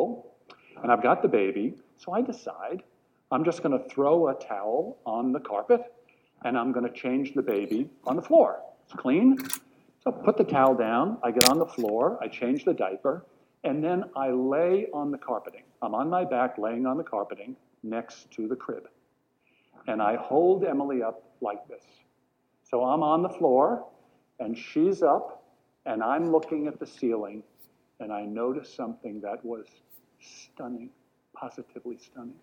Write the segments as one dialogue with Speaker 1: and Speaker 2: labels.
Speaker 1: table, and I've got the baby, so I decide I'm just gonna throw a towel on the carpet, and I'm gonna change the baby on the floor. It's clean. So put the towel down, I get on the floor, I change the diaper, and then I lay on the carpeting. I'm on my back laying on the carpeting next to the crib. And I hold Emily up like this. So I'm on the floor, and she's up, and I'm looking at the ceiling, and I notice something that was stunning, positively stunning.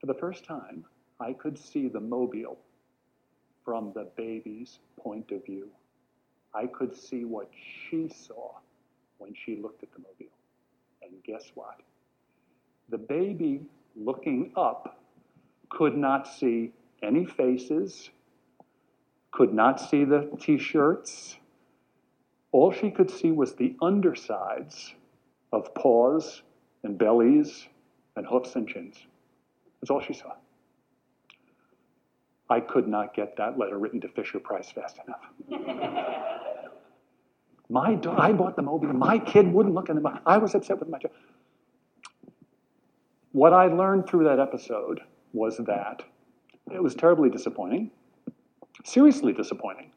Speaker 1: For the first time, I could see the mobile from the baby's point of view. I could see what she saw when she looked at the mobile. And guess what? The baby looking up could not see any faces, could not see the t shirts. All she could see was the undersides of paws and bellies and hoofs and chins. That's all she saw. I could not get that letter written to Fisher Price fast enough. my do- I bought the mobile. My kid wouldn't look at the I was upset with my child. What I learned through that episode was that it was terribly disappointing, seriously disappointing.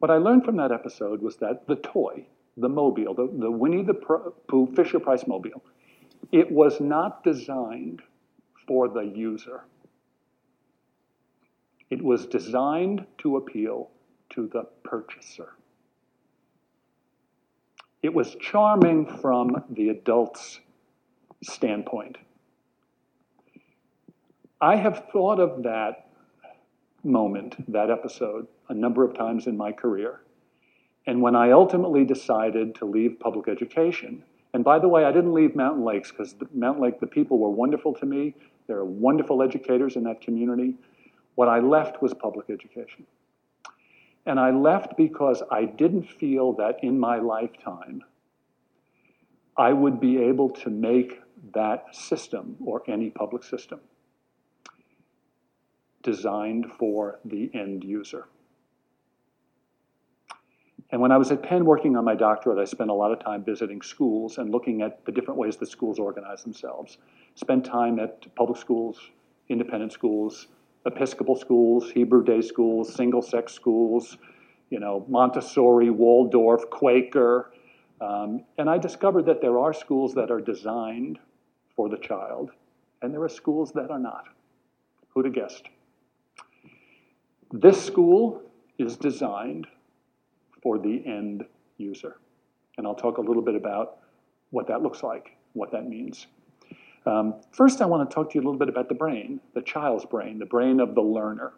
Speaker 1: What I learned from that episode was that the toy, the mobile, the, the Winnie the Pooh Fisher Price mobile, it was not designed for the user. It was designed to appeal to the purchaser. It was charming from the adult's standpoint. I have thought of that moment, that episode, a number of times in my career. And when I ultimately decided to leave public education, and by the way, I didn't leave Mountain Lakes because Mountain Lake, the people were wonderful to me. There are wonderful educators in that community. What I left was public education. And I left because I didn't feel that in my lifetime I would be able to make that system or any public system designed for the end user. And when I was at Penn working on my doctorate, I spent a lot of time visiting schools and looking at the different ways that schools organize themselves. Spent time at public schools, independent schools, Episcopal schools, Hebrew day schools, single sex schools, you know, Montessori, Waldorf, Quaker. Um, and I discovered that there are schools that are designed for the child, and there are schools that are not. Who'd have guessed? This school is designed for the end user. And I'll talk a little bit about what that looks like, what that means. Um, first, I want to talk to you a little bit about the brain, the child's brain, the brain of the learner.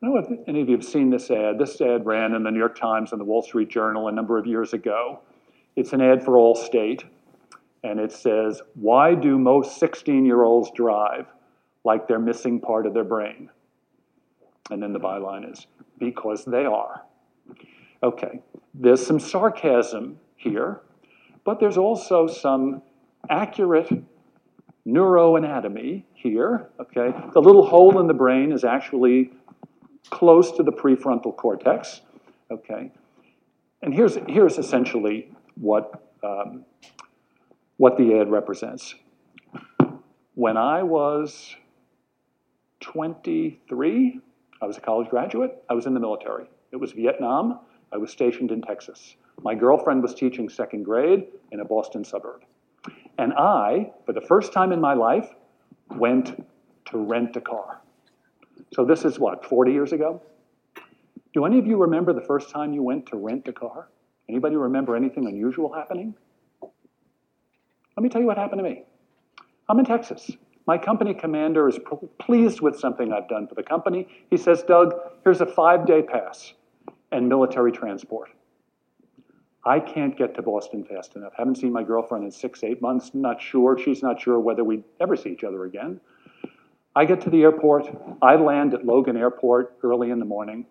Speaker 1: I don't know if any of you have seen this ad. This ad ran in the New York Times and the Wall Street Journal a number of years ago. It's an ad for Allstate, and it says, Why do most 16 year olds drive like they're missing part of their brain? And then the byline is, Because they are. Okay, there's some sarcasm here but there's also some accurate neuroanatomy here, okay? The little hole in the brain is actually close to the prefrontal cortex, okay? And here's, here's essentially what, um, what the ad represents. When I was 23, I was a college graduate, I was in the military. It was Vietnam, I was stationed in Texas. My girlfriend was teaching second grade in a Boston suburb. And I, for the first time in my life, went to rent a car. So this is what, 40 years ago? Do any of you remember the first time you went to rent a car? Anybody remember anything unusual happening? Let me tell you what happened to me. I'm in Texas. My company commander is pleased with something I've done for the company. He says, Doug, here's a five day pass and military transport. I can't get to Boston fast enough. Haven't seen my girlfriend in six, eight months. Not sure. She's not sure whether we'd ever see each other again. I get to the airport. I land at Logan Airport early in the morning.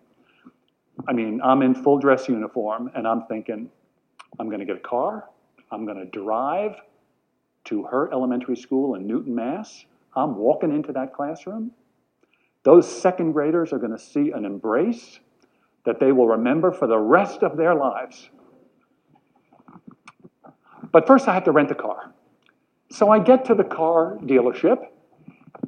Speaker 1: I mean, I'm in full dress uniform, and I'm thinking, I'm going to get a car. I'm going to drive to her elementary school in Newton, Mass. I'm walking into that classroom. Those second graders are going to see an embrace that they will remember for the rest of their lives. But first, I have to rent a car. So I get to the car dealership,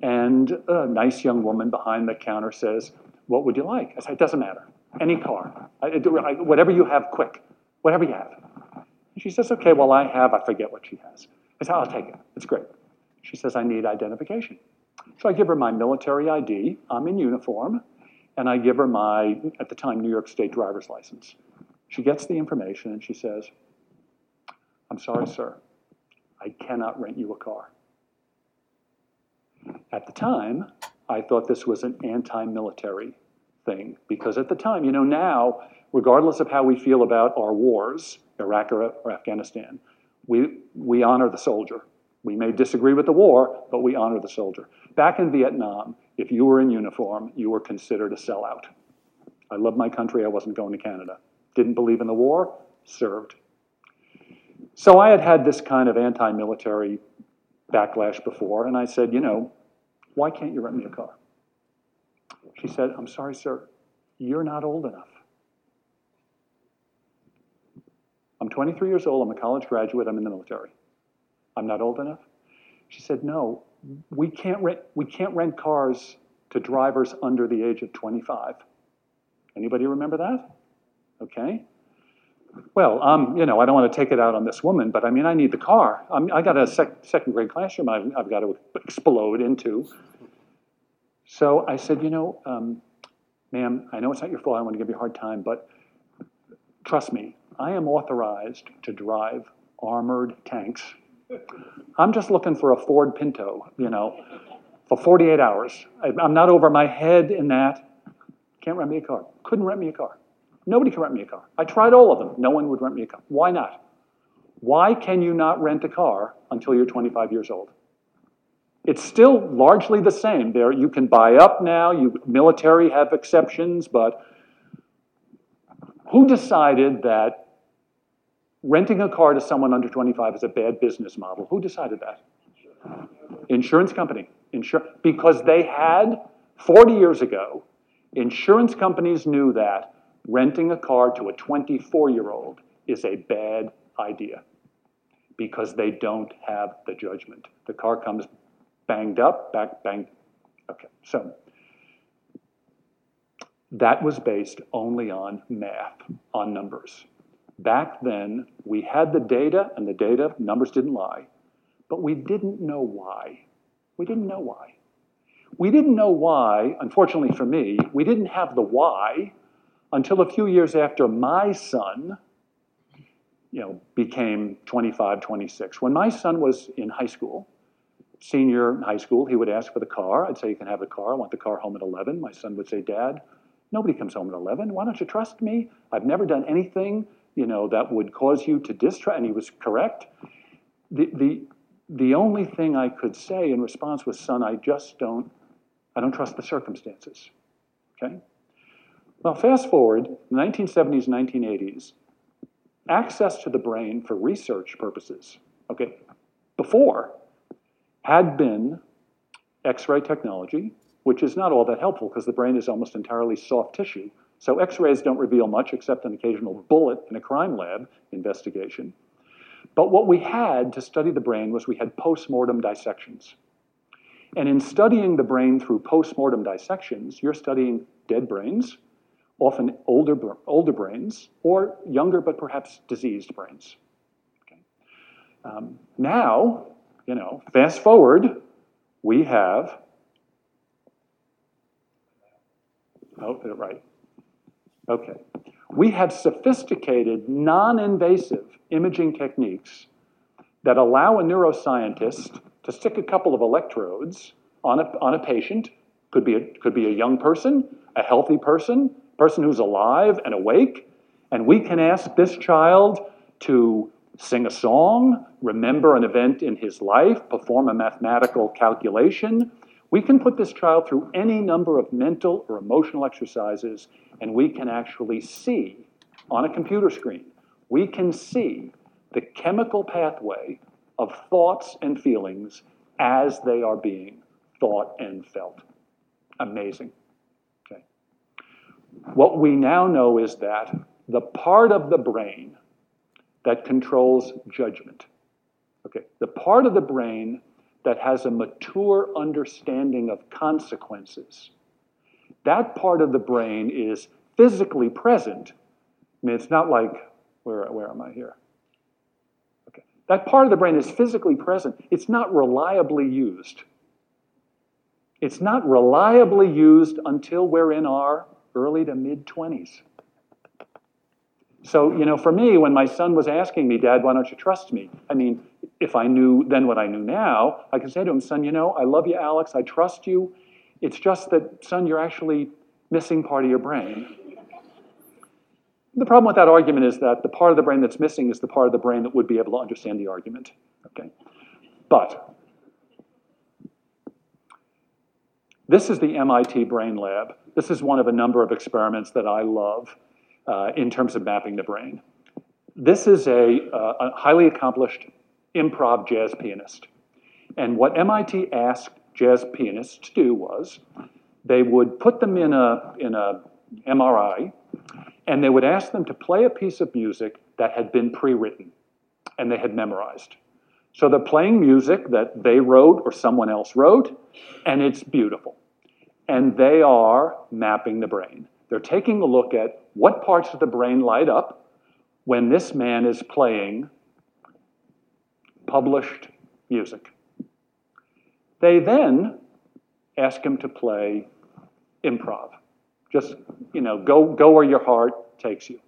Speaker 1: and a nice young woman behind the counter says, What would you like? I said, It doesn't matter. Any car. I, I, whatever you have, quick. Whatever you have. And she says, Okay, well, I have, I forget what she has. I said, I'll take it. It's great. She says, I need identification. So I give her my military ID. I'm in uniform. And I give her my, at the time, New York State driver's license. She gets the information and she says, I'm sorry, sir. I cannot rent you a car. At the time, I thought this was an anti military thing because at the time, you know, now, regardless of how we feel about our wars, Iraq or, or Afghanistan, we, we honor the soldier. We may disagree with the war, but we honor the soldier. Back in Vietnam, if you were in uniform, you were considered a sellout. I love my country, I wasn't going to Canada. Didn't believe in the war, served. So I had had this kind of anti military backlash before, and I said, you know, why can't you rent me a car? She said, I'm sorry, sir, you're not old enough. I'm 23 years old, I'm a college graduate, I'm in the military. I'm not old enough? She said, no, we can't rent, we can't rent cars to drivers under the age of 25. Anybody remember that? Okay. Well, um, you know, I don't want to take it out on this woman, but I mean, I need the car. I'm, I got a sec- second grade classroom I've, I've, got to explode into. So I said, you know, um, ma'am, I know it's not your fault. I want to give you a hard time, but trust me, I am authorized to drive armored tanks I'm just looking for a Ford Pinto, you know, for 48 hours. I'm not over my head in that. Can't rent me a car. Couldn't rent me a car. Nobody can rent me a car. I tried all of them. No one would rent me a car. Why not? Why can you not rent a car until you're 25 years old? It's still largely the same. There, you can buy up now. You military have exceptions, but who decided that renting a car to someone under 25 is a bad business model. Who decided that? Insurance company. Insur- because they had, 40 years ago, insurance companies knew that renting a car to a 24 year old is a bad idea because they don't have the judgment. The car comes banged up, back banged. Okay, so that was based only on math, on numbers. Back then, we had the data, and the data, numbers didn't lie, but we didn't know why. We didn't know why. We didn't know why, unfortunately for me, we didn't have the why until a few years after my son you know, became 25, 26. When my son was in high school, senior in high school, he would ask for the car. I'd say, You can have the car. I want the car home at 11. My son would say, Dad, nobody comes home at 11. Why don't you trust me? I've never done anything you know, that would cause you to distrust, and he was correct. The, the, the only thing I could say in response was, son, I just don't, I don't trust the circumstances, okay? Well, fast forward, 1970s, 1980s, access to the brain for research purposes, okay, before had been X-ray technology, which is not all that helpful because the brain is almost entirely soft tissue. So x-rays don't reveal much except an occasional bullet in a crime lab investigation. But what we had to study the brain was we had post-mortem dissections. And in studying the brain through post-mortem dissections, you're studying dead brains, often older, older brains, or younger but perhaps diseased brains. Okay. Um, now, you know, fast forward, we have, oh, right, Okay. We have sophisticated, non invasive imaging techniques that allow a neuroscientist to stick a couple of electrodes on a, on a patient, could be a, could be a young person, a healthy person, person who's alive and awake, and we can ask this child to sing a song, remember an event in his life, perform a mathematical calculation. We can put this child through any number of mental or emotional exercises and we can actually see on a computer screen, we can see the chemical pathway of thoughts and feelings as they are being thought and felt. Amazing. Okay. what we now know is that the part of the brain that controls judgment, okay, the part of the brain that has a mature understanding of consequences, that part of the brain is physically present. I mean, it's not like, where, where am I here? Okay. That part of the brain is physically present. It's not reliably used. It's not reliably used until we're in our early to mid 20s. So, you know, for me, when my son was asking me, Dad, why don't you trust me? I mean, if I knew then what I knew now, I could say to him, Son, you know, I love you, Alex, I trust you. It's just that, son, you're actually missing part of your brain. The problem with that argument is that the part of the brain that's missing is the part of the brain that would be able to understand the argument. Okay? But this is the MIT Brain Lab. This is one of a number of experiments that I love uh, in terms of mapping the brain. This is a, uh, a highly accomplished improv jazz pianist. And what MIT asked jazz pianists to do was they would put them in a, in a MRI and they would ask them to play a piece of music that had been pre-written and they had memorized. So they're playing music that they wrote or someone else wrote, and it's beautiful. And they are mapping the brain. They're taking a look at what parts of the brain light up when this man is playing published music. They then ask him to play improv. Just, you know, go, go where your heart takes you.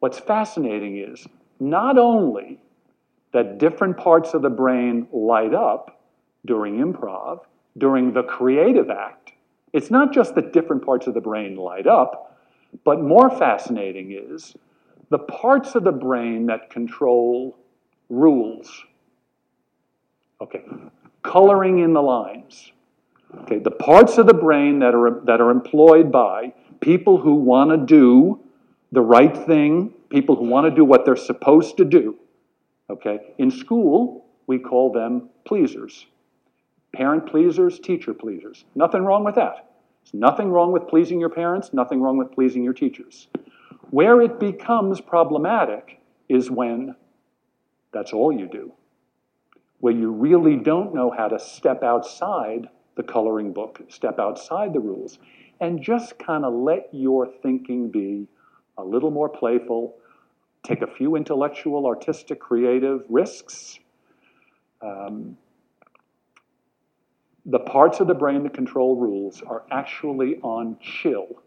Speaker 1: What's fascinating is not only that different parts of the brain light up during improv, during the creative act, it's not just that different parts of the brain light up, but more fascinating is the parts of the brain that control rules. Okay, coloring in the lines, Okay, the parts of the brain that are, that are employed by people who want to do the right thing, people who want to do what they're supposed to do. Okay, in school, we call them pleasers. Parent pleasers, teacher pleasers. Nothing wrong with that. There's nothing wrong with pleasing your parents, nothing wrong with pleasing your teachers. Where it becomes problematic is when that's all you do. Where you really don't know how to step outside the coloring book, step outside the rules, and just kind of let your thinking be a little more playful, take a few intellectual, artistic, creative risks. Um, the parts of the brain that control rules are actually on chill.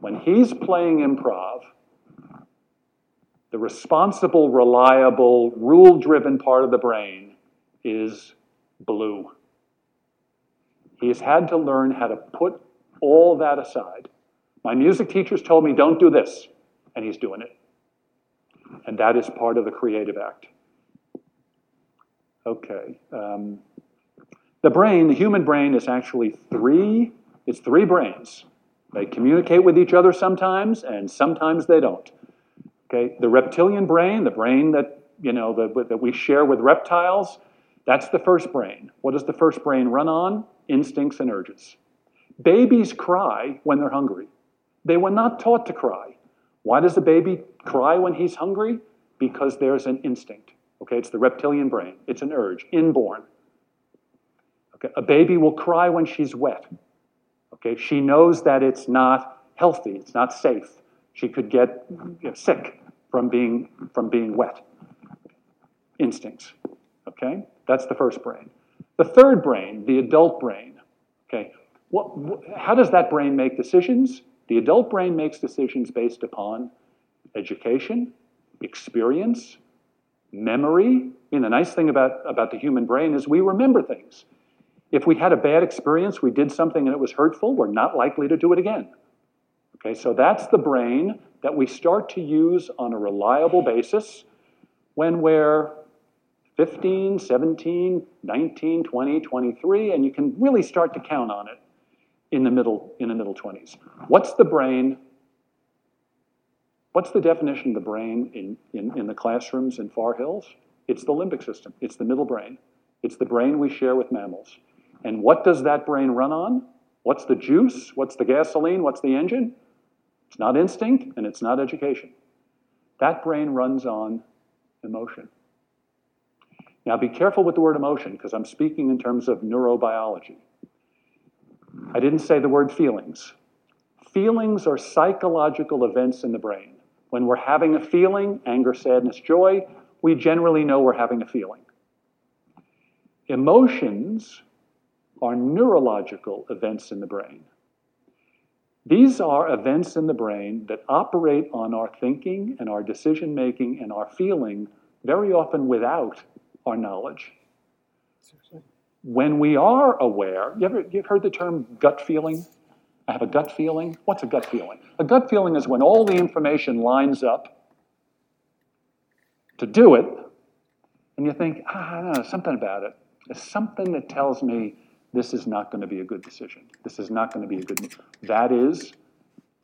Speaker 1: When he's playing improv, the responsible, reliable, rule driven part of the brain is blue. He has had to learn how to put all that aside. My music teachers told me, don't do this, and he's doing it. And that is part of the creative act. Okay. Um, the brain, the human brain, is actually three, it's three brains. They communicate with each other sometimes, and sometimes they don't. Okay, the reptilian brain, the brain that you know that, that we share with reptiles, that's the first brain. What does the first brain run on? instincts and urges. Babies cry when they're hungry. They were not taught to cry. Why does a baby cry when he's hungry? Because there's an instinct. Okay, it's the reptilian brain. It's an urge, inborn. Okay, a baby will cry when she's wet. Okay, she knows that it's not healthy, it's not safe. She could get sick from being from being wet. Instincts. Okay, that's the first brain. The third brain, the adult brain, okay, what, how does that brain make decisions? The adult brain makes decisions based upon education, experience, memory. I mean, the nice thing about, about the human brain is we remember things. If we had a bad experience, we did something and it was hurtful, we're not likely to do it again. Okay, so that's the brain that we start to use on a reliable basis when we're 15, 17, 19, 20, 23, and you can really start to count on it in the middle, in the middle 20s. What's the brain? What's the definition of the brain in, in, in the classrooms in Far Hills? It's the limbic system. It's the middle brain. It's the brain we share with mammals. And what does that brain run on? What's the juice? What's the gasoline? What's the engine? It's not instinct and it's not education. That brain runs on emotion. Now be careful with the word emotion because I'm speaking in terms of neurobiology. I didn't say the word feelings. Feelings are psychological events in the brain. When we're having a feeling, anger, sadness, joy, we generally know we're having a feeling. Emotions are neurological events in the brain. These are events in the brain that operate on our thinking and our decision making and our feeling very often without our knowledge. When we are aware, you ever you've heard the term gut feeling? I have a gut feeling. What's a gut feeling? A gut feeling is when all the information lines up to do it, and you think, ah, I don't know, something about it. There's something that tells me this is not going to be a good decision. This is not going to be a good. That is,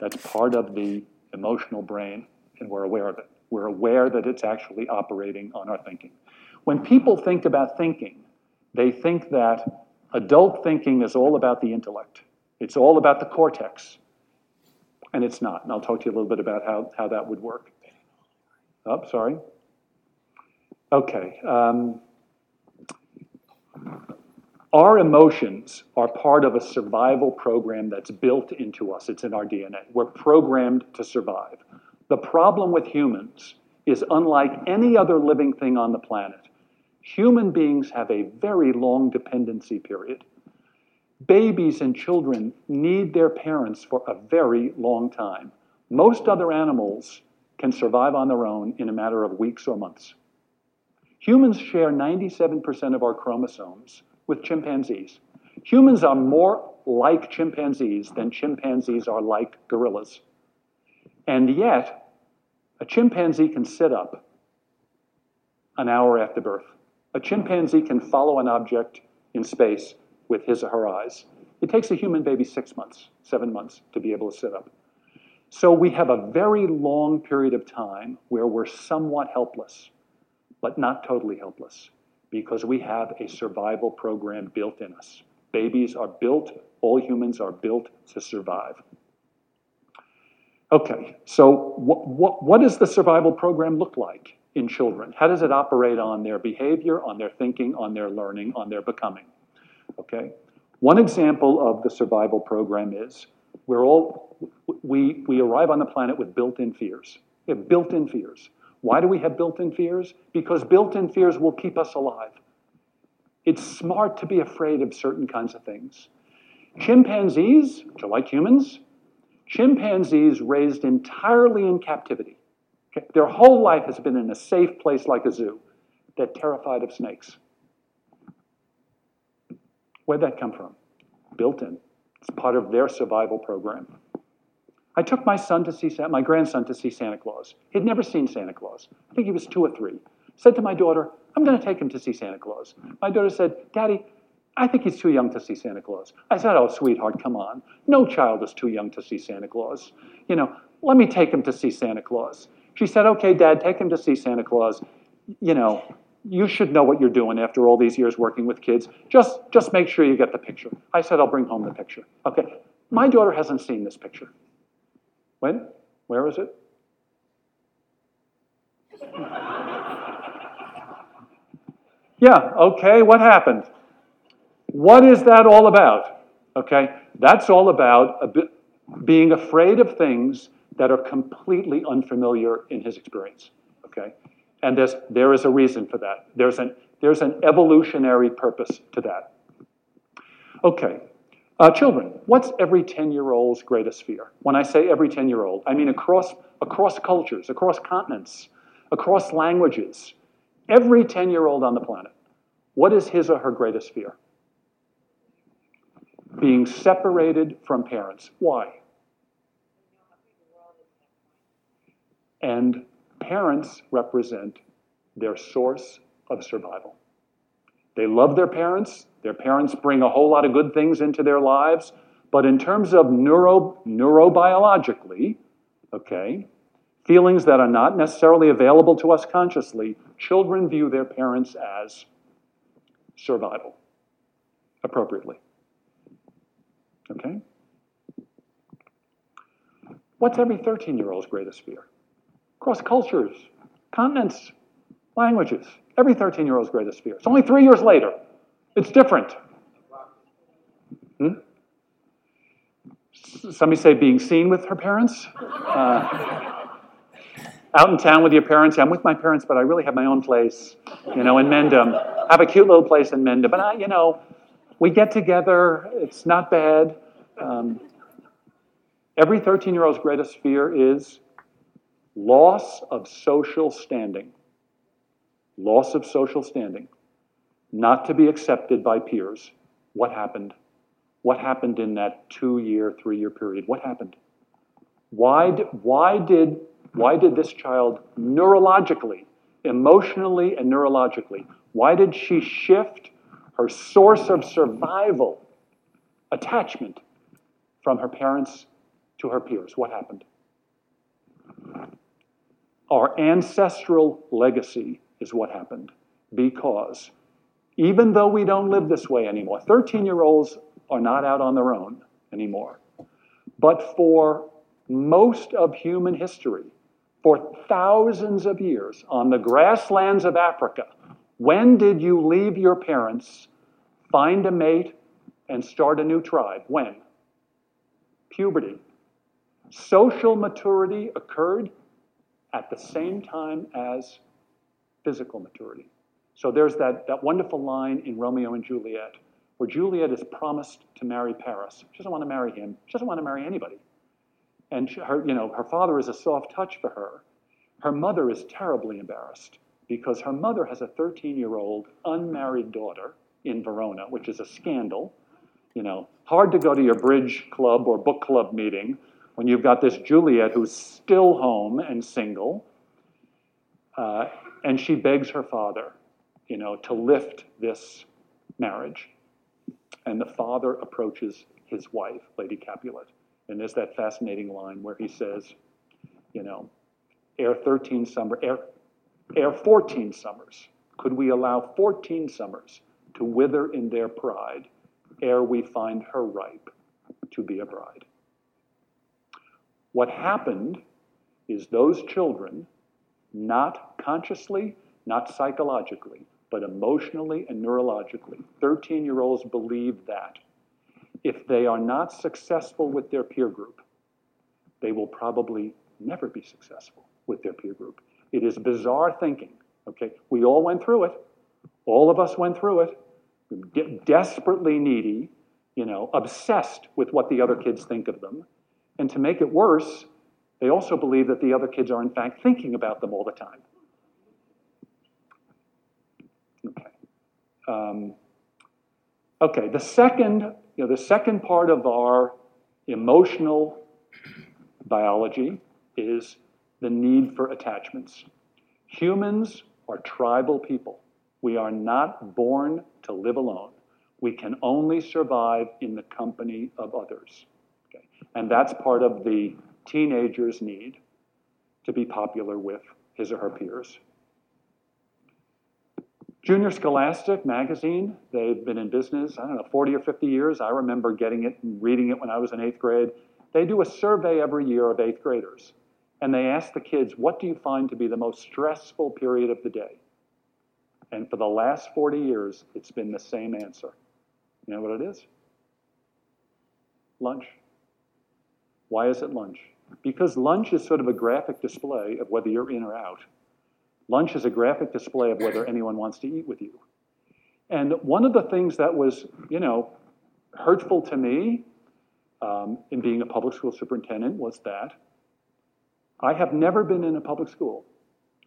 Speaker 1: that's part of the emotional brain, and we're aware of it. We're aware that it's actually operating on our thinking. When people think about thinking, they think that adult thinking is all about the intellect. It's all about the cortex. And it's not. And I'll talk to you a little bit about how, how that would work. Oh, sorry. Okay. Um, our emotions are part of a survival program that's built into us. It's in our DNA. We're programmed to survive. The problem with humans is unlike any other living thing on the planet, human beings have a very long dependency period. Babies and children need their parents for a very long time. Most other animals can survive on their own in a matter of weeks or months. Humans share 97% of our chromosomes with chimpanzees. Humans are more like chimpanzees than chimpanzees are like gorillas. And yet, a chimpanzee can sit up an hour after birth. A chimpanzee can follow an object in space with his or her eyes. It takes a human baby six months, seven months to be able to sit up. So we have a very long period of time where we're somewhat helpless, but not totally helpless because we have a survival program built in us. Babies are built, all humans are built to survive. Okay, so what, what, what does the survival program look like in children? How does it operate on their behavior, on their thinking, on their learning, on their becoming? Okay, one example of the survival program is we're all, we, we arrive on the planet with built in fears. We have built in fears. Why do we have built in fears? Because built in fears will keep us alive. It's smart to be afraid of certain kinds of things. Chimpanzees, which are like humans, chimpanzees raised entirely in captivity. Okay? Their whole life has been in a safe place like a zoo. They're terrified of snakes. Where'd that come from? Built in. It's part of their survival program. I took my son to see my grandson to see Santa Claus. He'd never seen Santa Claus. I think he was two or three. Said to my daughter, "I'm going to take him to see Santa Claus." My daughter said, "Daddy, I think he's too young to see Santa Claus." I said, "Oh, sweetheart, come on. No child is too young to see Santa Claus. You know, let me take him to see Santa Claus." She said, "Okay, Dad, take him to see Santa Claus. You know, you should know what you're doing after all these years working with kids. Just, just make sure you get the picture." I said, "I'll bring home the picture." Okay. My daughter hasn't seen this picture. When? Where is it? yeah, okay, what happened? What is that all about? Okay, that's all about bit, being afraid of things that are completely unfamiliar in his experience. Okay, and there's, there is a reason for that. There's an, there's an evolutionary purpose to that. Okay, uh, children, what's every 10 year old's greatest fear? When I say every 10 year old, I mean across, across cultures, across continents, across languages. Every 10 year old on the planet, what is his or her greatest fear? Being separated from parents. Why? And parents represent their source of survival. They love their parents. Their parents bring a whole lot of good things into their lives. But in terms of neuro, neurobiologically, okay, feelings that are not necessarily available to us consciously, children view their parents as survival, appropriately. Okay? What's every 13 year old's greatest fear? Across cultures, continents, languages. Every 13 year old's greatest fear. It's only three years later. It's different. Hmm? Somebody say being seen with her parents? Uh, out in town with your parents. I'm with my parents, but I really have my own place, you know, in Mendham. I have a cute little place in Mendham. But I, you know, we get together. It's not bad. Um, every 13 year old's greatest fear is loss of social standing. Loss of social standing. Not to be accepted by peers. What happened? What happened in that two year, three year period? What happened? Why, did, why, did, why did this child neurologically, emotionally, and neurologically, why did she shift her source of survival, attachment, from her parents to her peers? What happened? Our ancestral legacy is what happened because even though we don't live this way anymore, 13 year olds are not out on their own anymore. But for most of human history, for thousands of years on the grasslands of Africa, when did you leave your parents, find a mate, and start a new tribe? When? Puberty. Social maturity occurred at the same time as physical maturity. So there's that, that wonderful line in Romeo and Juliet where Juliet is promised to marry Paris. She doesn't want to marry him. She doesn't want to marry anybody. And she, her, you know, her father is a soft touch for her. Her mother is terribly embarrassed because her mother has a 13-year-old unmarried daughter in Verona, which is a scandal. You know, hard to go to your bridge club or book club meeting when you've got this Juliet who's still home and single. Uh, and she begs her father, you know, to lift this marriage and the father approaches his wife, Lady Capulet. And there's that fascinating line where he says, you know, ere 13 summer, ere, ere 14 summers, could we allow 14 summers to wither in their pride ere we find her ripe to be a bride? What happened is those children, not consciously, not psychologically, but emotionally and neurologically. 13 year olds believe that if they are not successful with their peer group, they will probably never be successful with their peer group. It is bizarre thinking. Okay, we all went through it. All of us went through it. De- desperately needy, you know, obsessed with what the other kids think of them. And to make it worse, they also believe that the other kids are in fact thinking about them all the time. Um, okay, the second, you know, the second part of our emotional biology is the need for attachments. Humans are tribal people. We are not born to live alone. We can only survive in the company of others. Okay? And that's part of the teenager's need to be popular with his or her peers. Junior Scholastic magazine, they've been in business, I don't know, 40 or 50 years. I remember getting it and reading it when I was in eighth grade. They do a survey every year of eighth graders. And they ask the kids, what do you find to be the most stressful period of the day? And for the last 40 years, it's been the same answer. You know what it is? Lunch. Why is it lunch? Because lunch is sort of a graphic display of whether you're in or out. Lunch is a graphic display of whether anyone wants to eat with you. And one of the things that was, you know, hurtful to me um, in being a public school superintendent was that I have never been in a public school.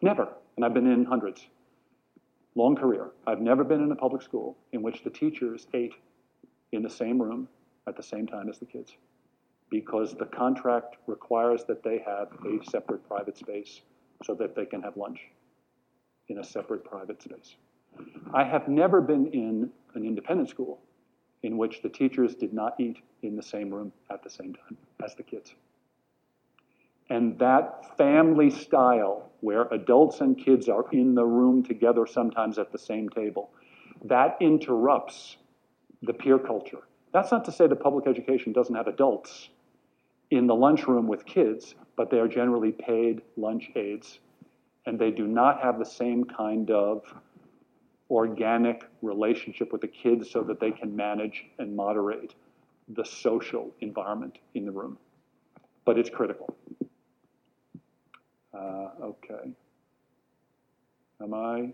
Speaker 1: Never. And I've been in hundreds. Long career. I've never been in a public school in which the teachers ate in the same room at the same time as the kids because the contract requires that they have a separate private space so that they can have lunch in a separate private space. I have never been in an independent school in which the teachers did not eat in the same room at the same time as the kids. And that family style, where adults and kids are in the room together, sometimes at the same table, that interrupts the peer culture. That's not to say that public education doesn't have adults in the lunchroom with kids, but they are generally paid lunch aides, and they do not have the same kind of organic relationship with the kids so that they can manage and moderate the social environment in the room. But it's critical. Uh, okay. Am I?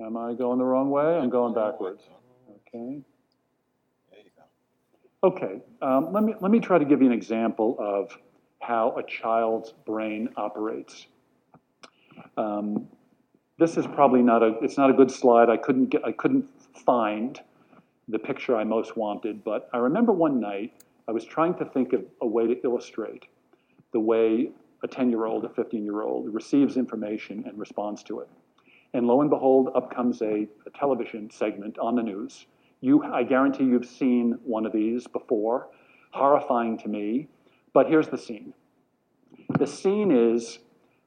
Speaker 1: Am I going the wrong way? I'm going backwards. Okay. Okay, um, let me, let me try to give you an example of how a child's brain operates. Um, this is probably not a, it's not a good slide. I couldn't get, I couldn't find the picture I most wanted, but I remember one night I was trying to think of a way to illustrate the way a 10-year-old, a 15-year-old receives information and responds to it. And lo and behold, up comes a, a television segment on the news. You, I guarantee you've seen one of these before, horrifying to me. But here's the scene. The scene is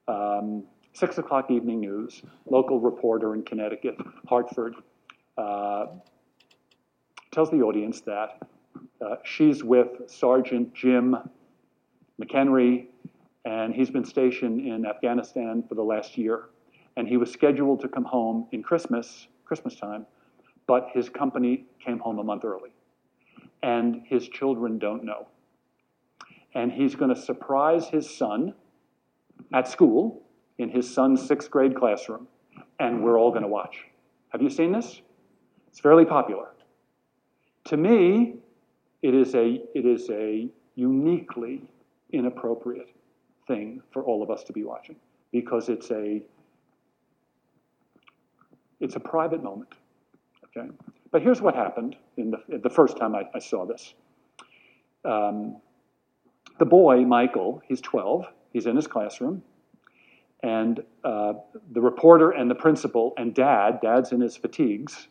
Speaker 1: um, six o'clock evening news. Local reporter in Connecticut, Hartford, uh, tells the audience that uh, she's with Sergeant Jim McHenry, and he's been stationed in Afghanistan for the last year. And he was scheduled to come home in Christmas, Christmas time, but his company came home a month early. And his children don't know. And he's going to surprise his son at school in his son's sixth grade classroom, and we're all going to watch. Have you seen this? It's fairly popular. To me, it is a, it is a uniquely inappropriate thing for all of us to be watching because it's a, it's a private moment. Okay? But here's what happened in the, the first time I, I saw this. Um, the boy, Michael, he's 12, he's in his classroom, and uh, the reporter and the principal and dad, dad's in his fatigues,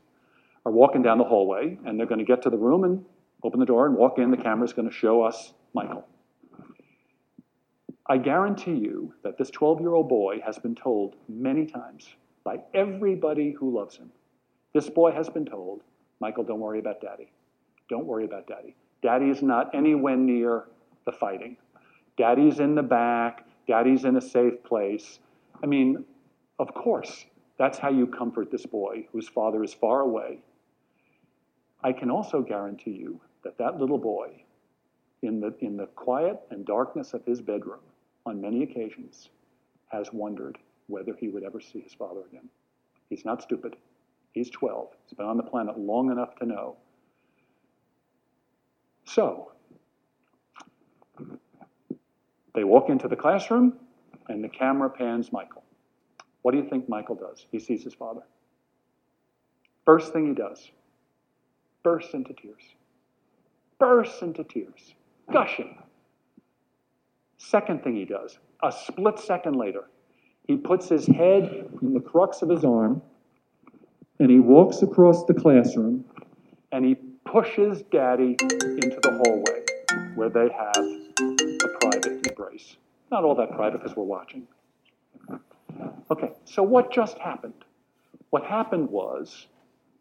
Speaker 1: are walking down the hallway, and they're going to get to the room and open the door and walk in. The camera's going to show us Michael. I guarantee you that this 12 year old boy has been told many times by everybody who loves him. This boy has been told, Michael, don't worry about daddy. Don't worry about daddy. Daddy is not anywhere near the fighting. Daddy's in the back. Daddy's in a safe place. I mean, of course, that's how you comfort this boy whose father is far away. I can also guarantee you that that little boy, in the, in the quiet and darkness of his bedroom, on many occasions, has wondered whether he would ever see his father again. He's not stupid. He's 12. He's been on the planet long enough to know. So, they walk into the classroom, and the camera pans Michael. What do you think Michael does? He sees his father. First thing he does, bursts into tears. Bursts into tears, gushing. Second thing he does, a split second later, he puts his head in the crux of his arm and he walks across the classroom and he pushes daddy into the hallway where they have a private embrace. Not all that private because we're watching. Okay, so what just happened? What happened was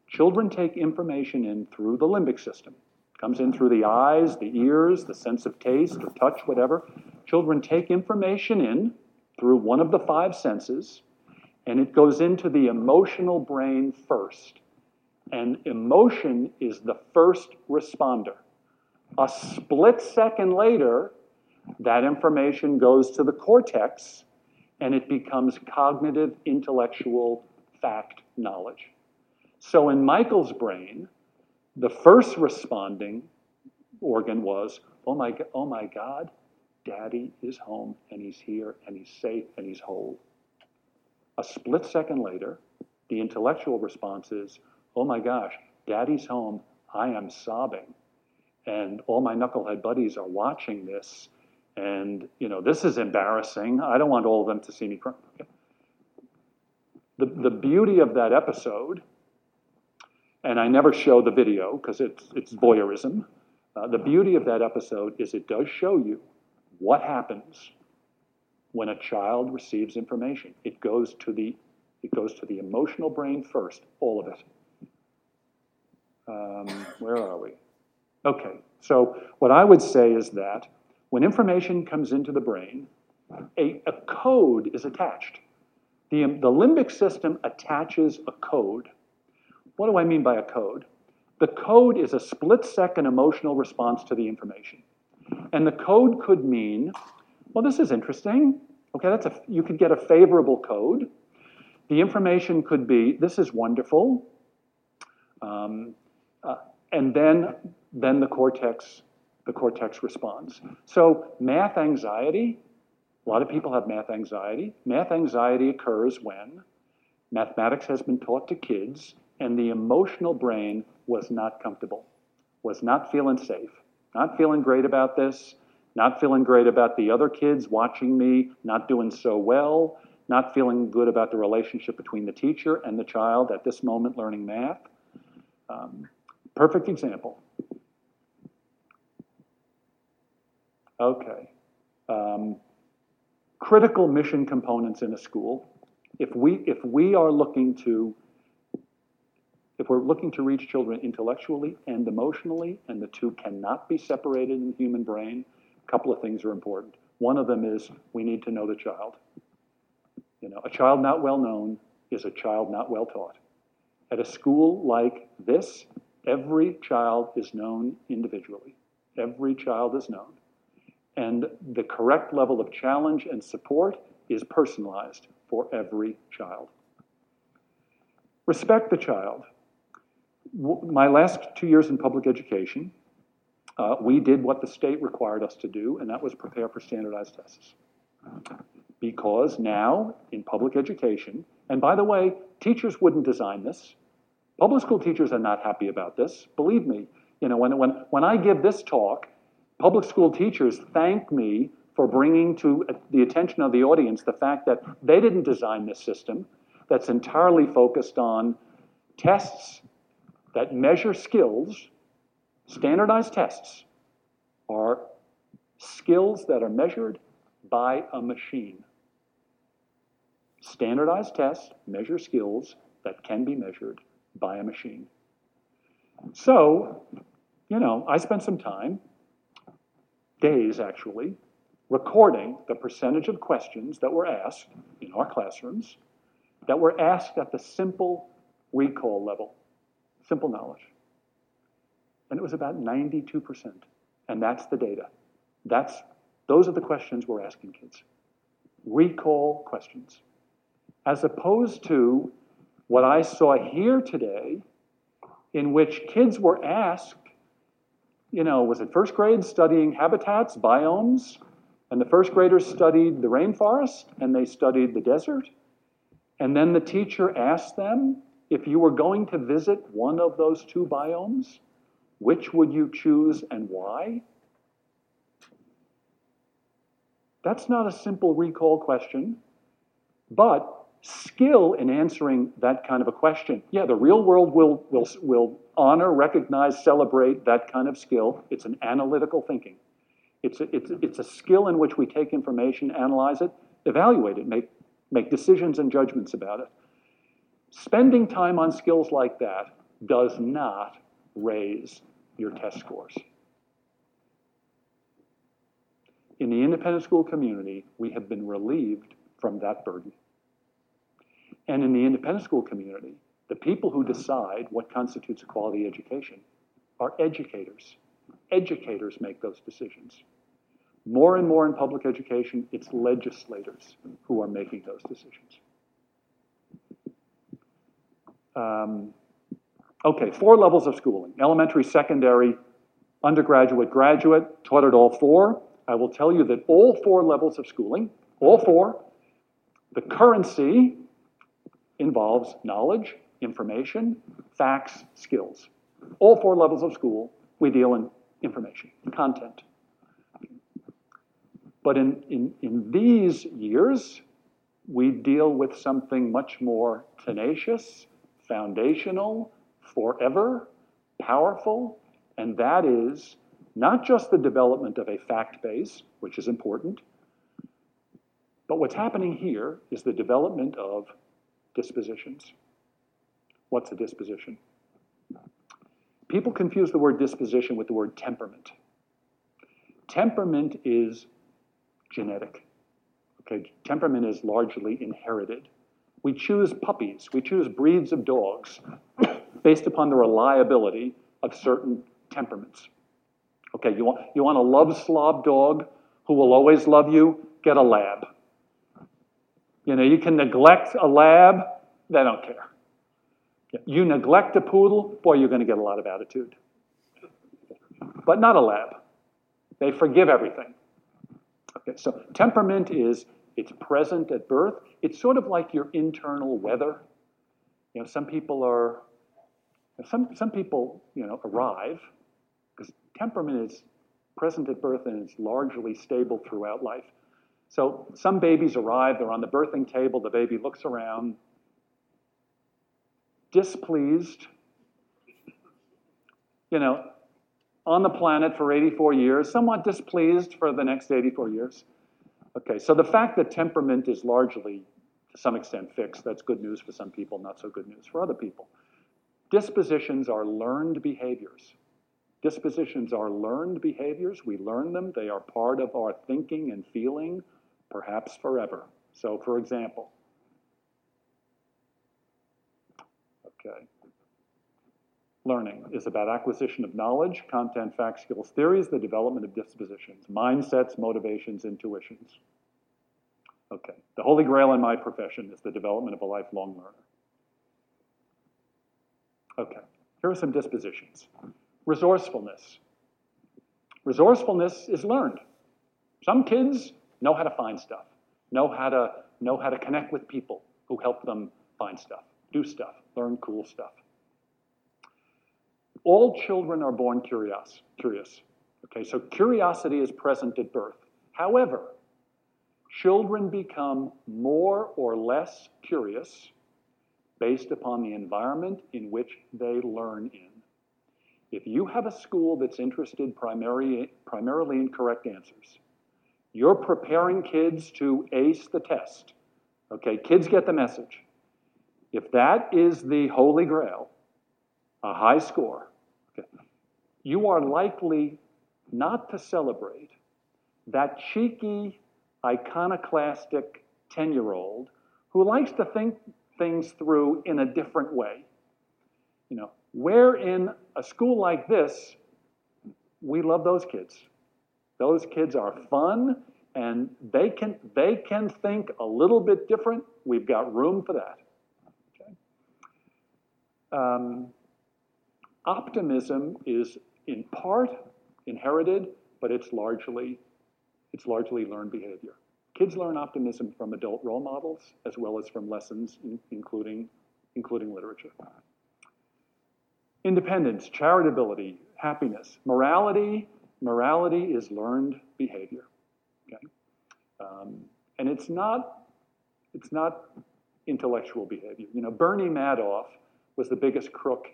Speaker 1: children take information in through the limbic system. Comes in through the eyes, the ears, the sense of taste or touch, whatever. Children take information in through one of the five senses, and it goes into the emotional brain first. And emotion is the first responder. A split second later, that information goes to the cortex and it becomes cognitive, intellectual fact knowledge. So in Michael's brain, the first responding organ was, oh my, oh my God, daddy is home and he's here and he's safe and he's whole. A split second later, the intellectual response is, oh my gosh, daddy's home, I am sobbing. And all my knucklehead buddies are watching this and, you know, this is embarrassing. I don't want all of them to see me cry. The, the beauty of that episode, and I never show the video because it's, it's voyeurism. Uh, the beauty of that episode is it does show you what happens when a child receives information. It goes to the It goes to the emotional brain first, all of it. Um, where are we? Okay, so what I would say is that when information comes into the brain, a, a code is attached. The, the limbic system attaches a code. What do I mean by a code? The code is a split second emotional response to the information. And the code could mean, well, this is interesting. Okay, that's a, you could get a favorable code. The information could be, this is wonderful. Um, uh, and then, then the cortex, the cortex responds. So math anxiety, a lot of people have math anxiety. Math anxiety occurs when mathematics has been taught to kids and the emotional brain was not comfortable, was not feeling safe, not feeling great about this, not feeling great about the other kids watching me, not doing so well, not feeling good about the relationship between the teacher and the child at this moment learning math. Um, perfect example. Okay. Um, critical mission components in a school. If we, if we are looking to if we're looking to reach children intellectually and emotionally, and the two cannot be separated in the human brain, couple of things are important. One of them is we need to know the child. You know, a child not well known is a child not well taught. At a school like this, every child is known individually. Every child is known. And the correct level of challenge and support is personalized for every child. Respect the child my last two years in public education, uh, we did what the state required us to do, and that was prepare for standardized tests. Because now, in public education, and by the way, teachers wouldn't design this. Public school teachers are not happy about this. Believe me, you know, when, when, when I give this talk, public school teachers thank me for bringing to the attention of the audience the fact that they didn't design this system that's entirely focused on tests that measure skills, standardized tests, are skills that are measured by a machine. Standardized tests measure skills that can be measured by a machine. So, you know, I spent some time, days actually, recording the percentage of questions that were asked in our classrooms that were asked at the simple recall level simple knowledge. And it was about 92%. And that's the data. That's, those are the questions we're asking kids. Recall questions. As opposed to what I saw here today, in which kids were asked, you know, was it first grade studying habitats, biomes? And the first graders studied the rainforest and they studied the desert. And then the teacher asked them, if you were going to visit one of those two biomes, which would you choose and why? That's not a simple recall question, but skill in answering that kind of a question. Yeah, the real world will, will, will honor, recognize, celebrate that kind of skill. It's an analytical thinking. It's a, it's, it's a skill in which we take information, analyze it, evaluate it, make, make decisions and judgments about it. Spending time on skills like that does not raise your test scores. In the independent school community, we have been relieved from that burden. And in the independent school community, the people who decide what constitutes a quality education are educators. Educators make those decisions. More and more in public education, it's legislators who are making those decisions. Um, okay, four levels of schooling elementary, secondary, undergraduate, graduate, taught at all four. I will tell you that all four levels of schooling, all four, the currency involves knowledge, information, facts, skills. All four levels of school, we deal in information, content. But in, in, in these years, we deal with something much more tenacious, foundational, forever, powerful, and that is not just the development of a fact base, which is important, but what's happening here is the development of dispositions. What's a disposition? People confuse the word disposition with the word temperament. Temperament is genetic. Okay, temperament is largely inherited. We choose puppies, we choose breeds of dogs based upon the reliability of certain temperaments. Okay, you want, you want a love slob dog who will always love you? Get a lab. You know, you can neglect a lab, they don't care. You neglect a poodle, boy, you're going to get a lot of attitude. But not a lab. They forgive everything. Okay, so temperament is it's present at birth. It's sort of like your internal weather. You know, some people are some some people, you know, arrive because temperament is present at birth and it's largely stable throughout life. So some babies arrive, they're on the birthing table, the baby looks around, displeased, you know, on the planet for 84 years, somewhat displeased for the next 84 years. Okay, so the fact that temperament is largely, to some extent, fixed, that's good news for some people, not so good news for other people. Dispositions are learned behaviors. Dispositions are learned behaviors. We learn them, they are part of our thinking and feeling perhaps forever. So, for example, okay, learning is about acquisition of knowledge, content, facts, skills, theories, the development of dispositions, mindsets, motivations, intuitions. Okay, the holy grail in my profession is the development of a lifelong learner. Okay, here are some dispositions. Resourcefulness. Resourcefulness is learned. Some kids know how to find stuff, know how to, know how to connect with people who help them find stuff, do stuff, learn cool stuff. All children are born curious. curious. Okay, so curiosity is present at birth. However, children become more or less curious based upon the environment in which they learn in. If you have a school that's interested primary, primarily in correct answers, you're preparing kids to ace the test. Okay, kids get the message. If that is the holy grail, a high score, okay, you are likely not to celebrate that cheeky, iconoclastic 10 year old who likes to think things through in a different way. You know, where in a school like this, we love those kids. Those kids are fun and they can, they can think a little bit different. We've got room for that. Okay? Um, optimism is in part inherited, but it's largely, it's largely learned behavior. Kids learn optimism from adult role models as well as from lessons, in, including, including literature. Independence, charitability, happiness, morality, morality is learned behavior. Okay? Um, and it's not, it's not intellectual behavior. You know, Bernie Madoff was the biggest crook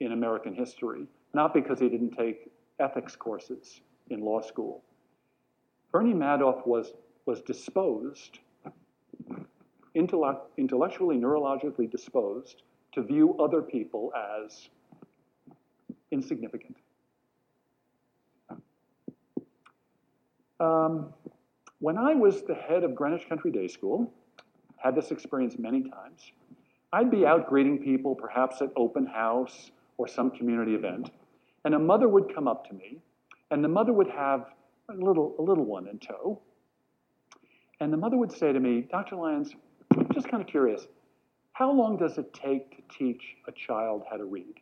Speaker 1: in American history, not because he didn't take ethics courses in law school. Bernie Madoff was, was disposed, intellect, intellectually, neurologically disposed, to view other people as insignificant. Um, when I was the head of Greenwich Country Day School, had this experience many times, I'd be out greeting people, perhaps at open house or some community event, and a mother would come up to me, and the mother would have a little, a little one in tow. And the mother would say to me, Dr. Lyons, I'm just kind of curious, how long does it take to teach a child how to read?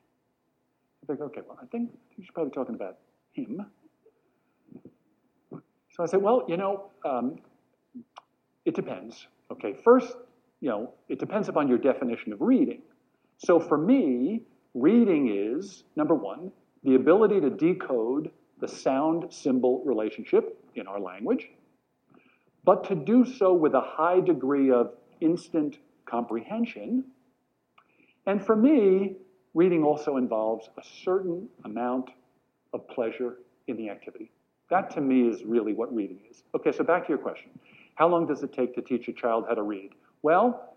Speaker 1: I think, okay, well, I think she's probably talking about him. So I said, well, you know, um, it depends. Okay, first, you know, it depends upon your definition of reading. So for me, reading is, number one, the ability to decode the sound symbol relationship in our language, but to do so with a high degree of instant comprehension. And for me, reading also involves a certain amount of pleasure in the activity. That to me is really what reading is. Okay, so back to your question. How long does it take to teach a child how to read? Well,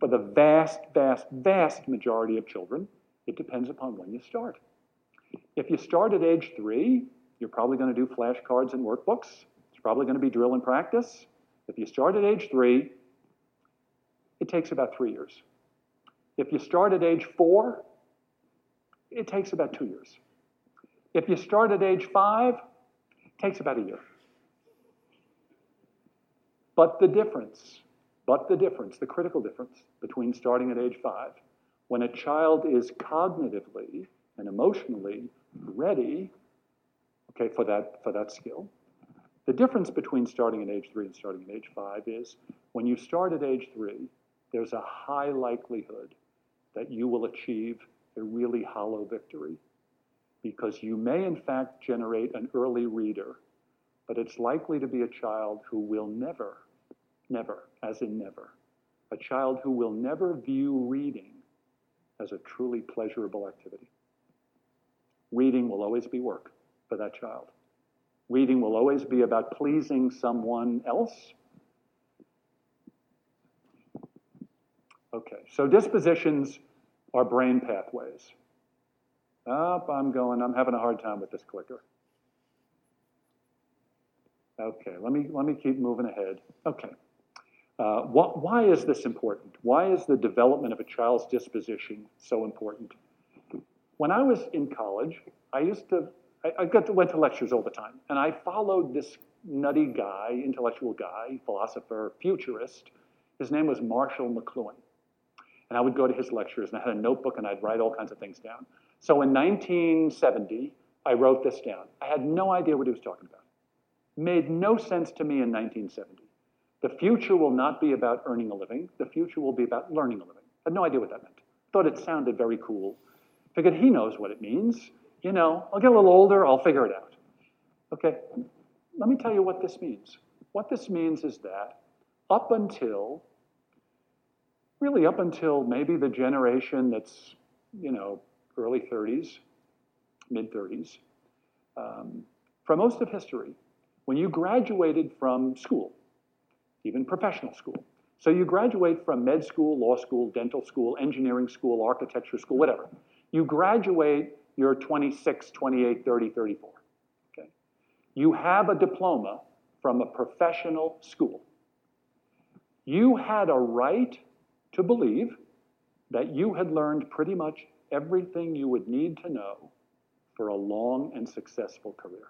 Speaker 1: For the vast, vast, vast majority of children, it depends upon when you start. If you start at age three, you're probably going to do flashcards and workbooks. Probably going to be drill and practice. If you start at age three, it takes about three years. If you start at age four, it takes about two years. If you start at age five, it takes about a year. But the difference, but the difference, the critical difference between starting at age five, when a child is cognitively and emotionally ready, okay, for that, for that skill, the difference between starting at age three and starting at age five is when you start at age three, there's a high likelihood that you will achieve a really hollow victory because you may, in fact, generate an early reader, but it's likely to be a child who will never, never, as in never, a child who will never view reading as a truly pleasurable activity. Reading will always be work for that child. Reading will always be about pleasing someone else. Okay, so dispositions are brain pathways. Up, I'm going, I'm having a hard time with this clicker. Okay, let me, let me keep moving ahead. Okay. Uh, wh why is this important? Why is the development of a child's disposition so important? When I was in college, I used to, I, got to, went to lectures all the time, and I followed this nutty guy, intellectual guy, philosopher, futurist. His name was Marshall McLuhan. And I would go to his lectures, and I had a notebook, and I'd write all kinds of things down. So in 1970, I wrote this down. I had no idea what he was talking about. Made no sense to me in 1970. The future will not be about earning a living. The future will be about learning a living. I had no idea what that meant. Thought it sounded very cool. Figured he knows what it means. You know, I'll get a little older, I'll figure it out. Okay, let me tell you what this means. What this means is that up until, really up until maybe the generation that's, you know, early 30s, mid 30s, um, for most of history, when you graduated from school, even professional school, so you graduate from med school, law school, dental school, engineering school, architecture school, whatever. You graduate, you're 26, 28, 30, 34. Okay? You have a diploma from a professional school. You had a right to believe that you had learned pretty much everything you would need to know for a long and successful career.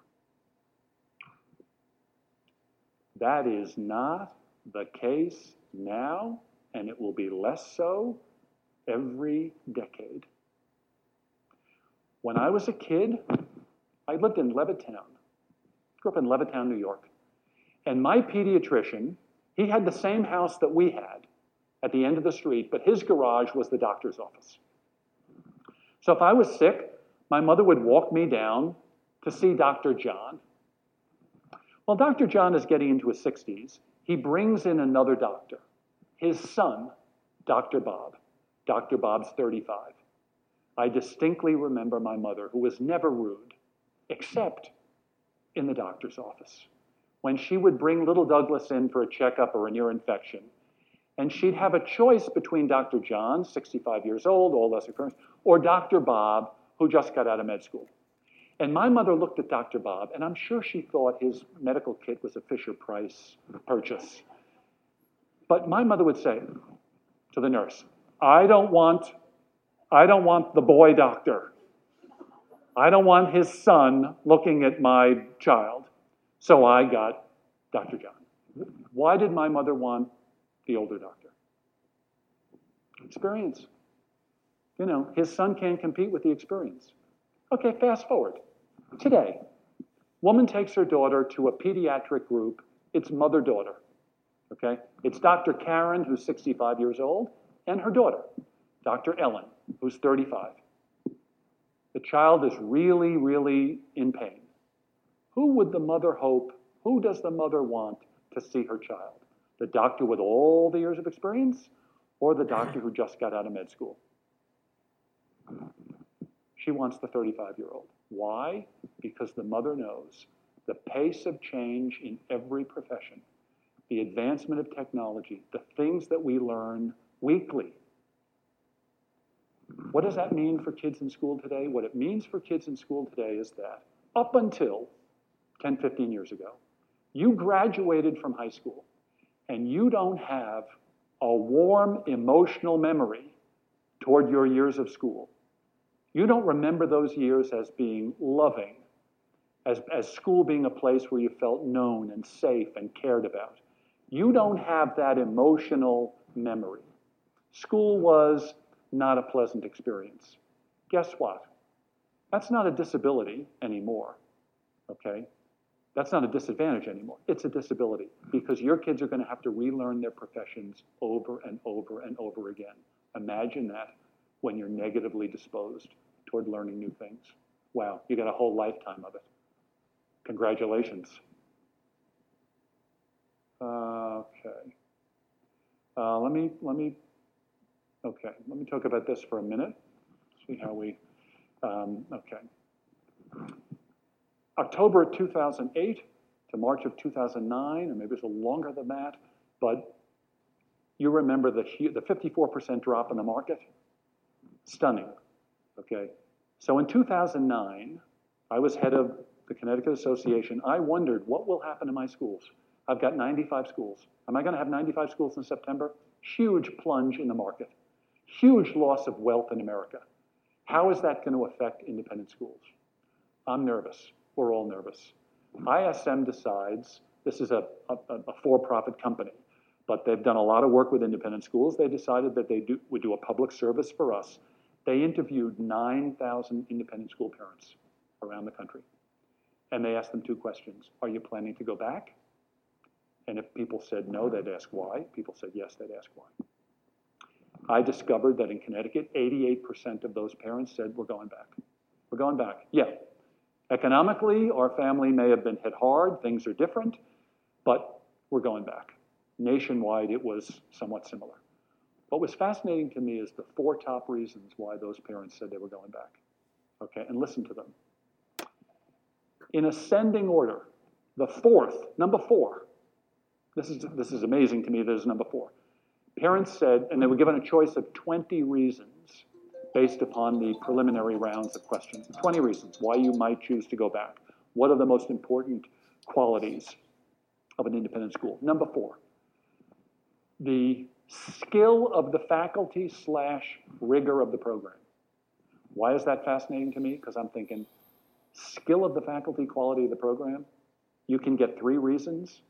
Speaker 1: That is not the case now, and it will be less so every decade. When I was a kid, I lived in Levittown. Grew up in Levittown, New York. And my pediatrician, he had the same house that we had at the end of the street, but his garage was the doctor's office. So if I was sick, my mother would walk me down to see Dr. John. Well, Dr. John is getting into his 60s. He brings in another doctor, his son, Dr. Bob. Dr. Bob's 35. I distinctly remember my mother, who was never rude, except in the doctor's office. When she would bring little Douglas in for a checkup or an ear infection, and she'd have a choice between Dr. John, 65 years old, all less experience, or Dr. Bob, who just got out of med school. And my mother looked at Dr. Bob, and I'm sure she thought his medical kit was a Fisher Price purchase. But my mother would say to the nurse, I don't want, I don't want the boy doctor. I don't want his son looking at my child. So I got Dr. John. Why did my mother want the older doctor? Experience. You know, his son can't compete with the experience. Okay, fast forward. Today, woman takes her daughter to a pediatric group. It's mother daughter. Okay? It's Dr. Karen, who's 65 years old, and her daughter, Dr. Ellen, who's 35. The child is really, really in pain. Who would the mother hope, who does the mother want to see her child? The doctor with all the years of experience or the doctor who just got out of med school? She wants the 35 year old. Why? Because the mother knows the pace of change in every profession, the advancement of technology, the things that we learn weekly. What does that mean for kids in school today? What it means for kids in school today is that up until 10, 15 years ago, you graduated from high school and you don't have a warm emotional memory toward your years of school. You don't remember those years as being loving, as, as school being a place where you felt known and safe and cared about. You don't have that emotional memory. School was not a pleasant experience. Guess what? That's not a disability anymore, okay? That's not a disadvantage anymore. It's a disability because your kids are going to have to relearn their professions over and over and over again. Imagine that when you're negatively disposed toward learning new things. Wow, you got a whole lifetime of it. Congratulations. Okay. Uh, let me let me okay. Let me talk about this for a minute. See how we. Um, okay. October 2008 to March of 2009, or maybe it's a little longer than that, but you remember the, the 54% drop in the market? Stunning, okay? So in 2009, I was head of the Connecticut Association. I wondered what will happen to my schools. I've got 95 schools. Am I going to have 95 schools in September? Huge plunge in the market, huge loss of wealth in America. How is that going to affect independent schools? I'm nervous. We're all nervous. ISM decides this is a, a, a for profit company, but they've done a lot of work with independent schools. They decided that they do, would do a public service for us. They interviewed 9,000 independent school parents around the country. And they asked them two questions Are you planning to go back? And if people said no, they'd ask why. People said yes, they'd ask why. I discovered that in Connecticut, 88% of those parents said, We're going back. We're going back. Yeah, Economically, our family may have been hit hard, things are different, but we're going back. Nationwide, it was somewhat similar. What was fascinating to me is the four top reasons why those parents said they were going back. Okay, and listen to them. In ascending order, the fourth, number four, this is, this is amazing to me, this is number four. Parents said, and they were given a choice of 20 reasons based upon the preliminary rounds of questions. 20 reasons why you might choose to go back. What are the most important qualities of an independent school? Number four, the skill of the faculty slash rigor of the program. Why is that fascinating to me? Because I'm thinking, skill of the faculty, quality of the program, you can get three reasons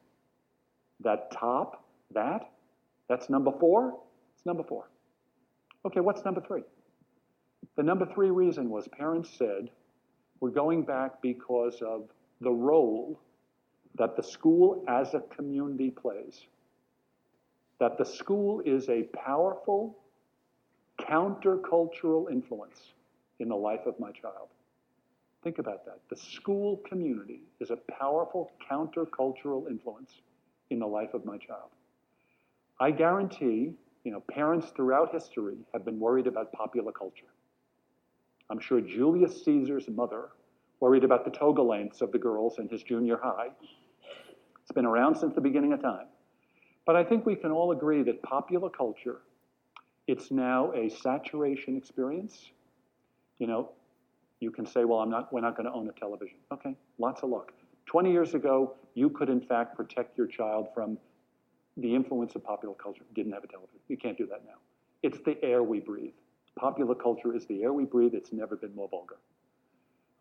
Speaker 1: that top that. That's number four. It's number four. Okay, what's number three? The number three reason was parents said, we're going back because of the role that the school as a community plays. That the school is a powerful countercultural influence in the life of my child. Think about that. The school community is a powerful countercultural influence in the life of my child. I guarantee, you know, parents throughout history have been worried about popular culture. I'm sure Julius Caesar's mother worried about the toga lengths of the girls in his junior high. It's been around since the beginning of time. But I think we can all agree that popular culture, it's now a saturation experience. You know, you can say, well, I'm not, we're not going to own a television. Okay, lots of luck. 20 years ago, you could in fact protect your child from the influence of popular culture. Didn't have a television. You can't do that now. It's the air we breathe. Popular culture is the air we breathe. It's never been more vulgar.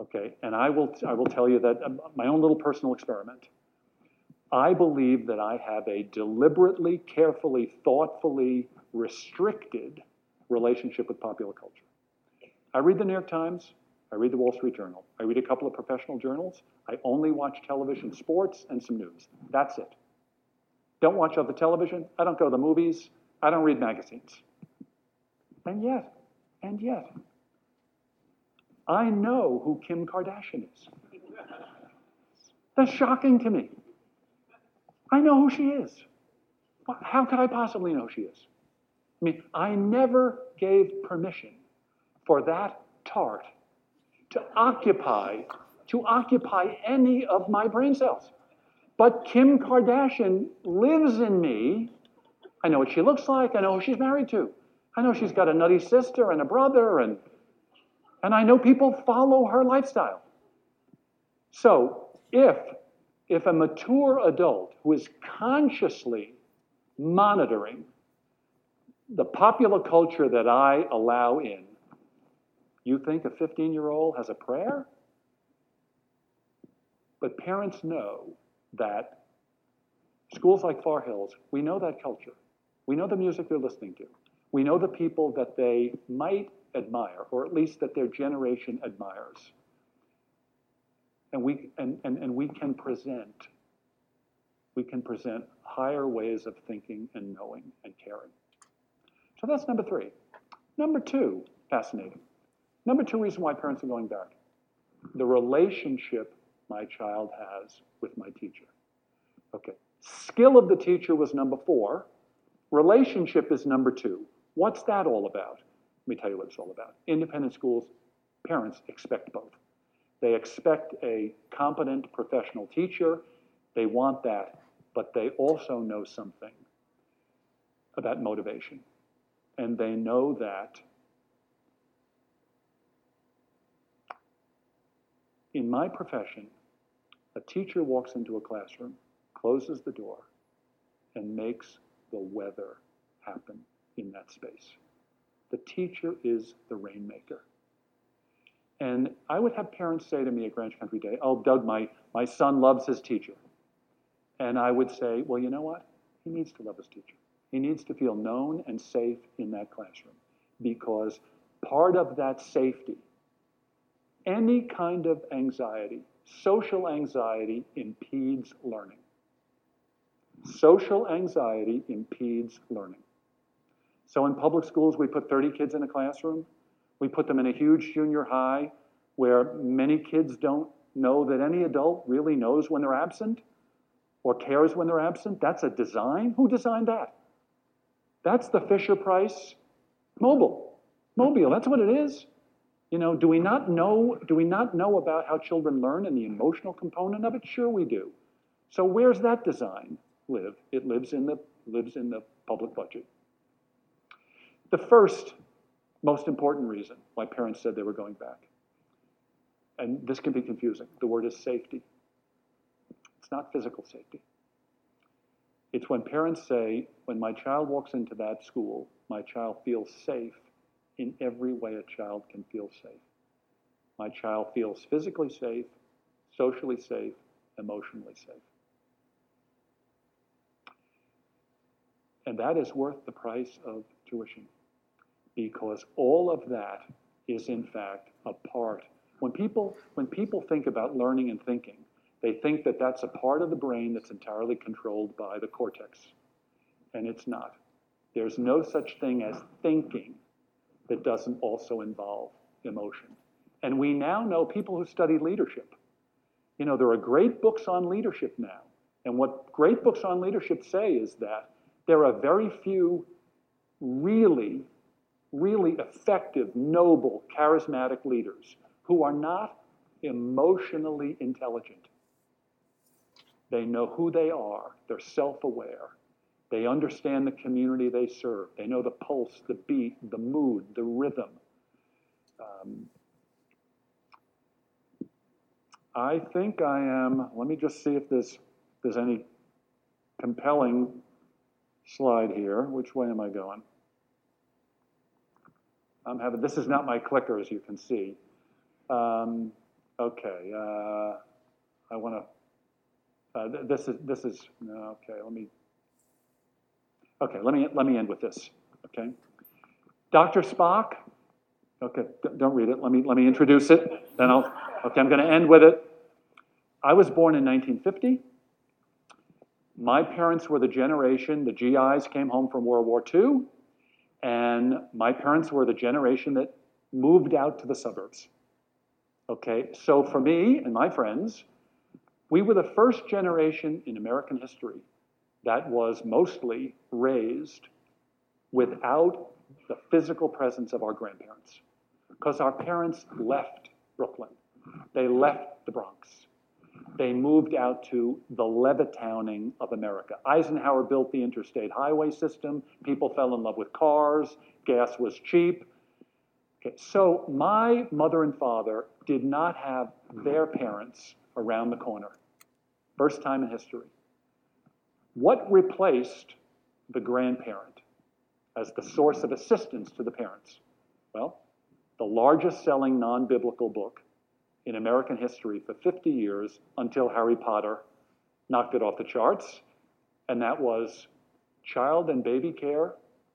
Speaker 1: Okay, and I will, I will tell you that um, my own little personal experiment. I believe that I have a deliberately, carefully, thoughtfully restricted relationship with popular culture. I read the New York Times, I read the Wall Street Journal, I read a couple of professional journals, I only watch television, sports, and some news. That's it. Don't watch all the television, I don't go to the movies, I don't read magazines. And yet, and yet, I know who Kim Kardashian is. That's shocking to me. I know who she is. How could I possibly know she is? I mean, I never gave permission for that tart to occupy to occupy any of my brain cells. But Kim Kardashian lives in me. I know what she looks like. I know who she's married to. I know she's got a nutty sister and a brother, and, and I know people follow her lifestyle. So if, if a mature adult who is consciously monitoring the popular culture that I allow in, you think a 15 year old has a prayer? But parents know that schools like Far Hills, we know that culture. We know the music they're listening to. We know the people that they might admire, or at least that their generation admires. And we, and, and, and we can present, we can present higher ways of thinking and knowing and caring. So that's number three. Number two, fascinating. Number two reason why parents are going back the relationship my child has with my teacher. Okay. Skill of the teacher was number four. Relationship is number two. What's that all about? Let me tell you what it's all about. Independent schools, parents expect both. They expect a competent professional teacher. They want that, but they also know something about motivation. And they know that in my profession, a teacher walks into a classroom, closes the door, and makes the weather happen in that space. The teacher is the rainmaker. And I would have parents say to me at Greenwich Country Day, Oh, Doug, my, my son loves his teacher. And I would say, Well, you know what? He needs to love his teacher. He needs to feel known and safe in that classroom because part of that safety, any kind of anxiety, social anxiety impedes learning. Social anxiety impedes learning. So in public schools, we put 30 kids in a classroom. We put them in a huge junior high where many kids don't know that any adult really knows when they're absent or cares when they're absent. That's a design. Who designed that? That's the Fisher Price mobile. Mobile, that's what it is. You know, do we not know, do we not know about how children learn and the emotional component of it? Sure we do. So where's that design live? It lives in the lives in the public budget. The first most important reason why parents said they were going back, and this can be confusing, the word is safety. It's not physical safety. It's when parents say, when my child walks into that school, my child feels safe in every way a child can feel safe. My child feels physically safe, socially safe, emotionally safe. And that is worth the price of tuition because all of that is in fact a part. When people, when people think about learning and thinking, they think that that's a part of the brain that's entirely controlled by the cortex. And it's not. There's no such thing as thinking that doesn't also involve emotion. And we now know people who study leadership. You know, there are great books on leadership now. And what great books on leadership say is that there are very few really really effective, noble, charismatic leaders who are not emotionally intelligent. They know who they are, they're self aware, they understand the community they serve, they know the pulse, the beat, the mood, the rhythm. Um, I think I am, let me just see if there's, there's any compelling slide here. Which way am I going? I'm having, this is not my clicker, as you can see. Um, okay, uh, I want to, uh, th this is, this is, no, okay, let me, okay, let me, let me end with this, okay? Dr. Spock, okay, don't read it, let me, let me introduce it, then I'll, okay, I'm going to end with it. I was born in 1950. My parents were the generation, the GIs came home from World War II. And my parents were the generation that moved out to the suburbs. Okay, so for me and my friends, we were the first generation in American history that was mostly raised without the physical presence of our grandparents. Because our parents left Brooklyn, they left the Bronx. They moved out to the Levittoning of America. Eisenhower built the interstate highway system. People fell in love with cars. Gas was cheap. Okay, so my mother and father did not have their parents around the corner. First time in history. What replaced the grandparent as the source of assistance to the parents? Well, the largest selling non biblical book in American history for 50 years until Harry Potter knocked it off the charts, and that was Child and Baby Care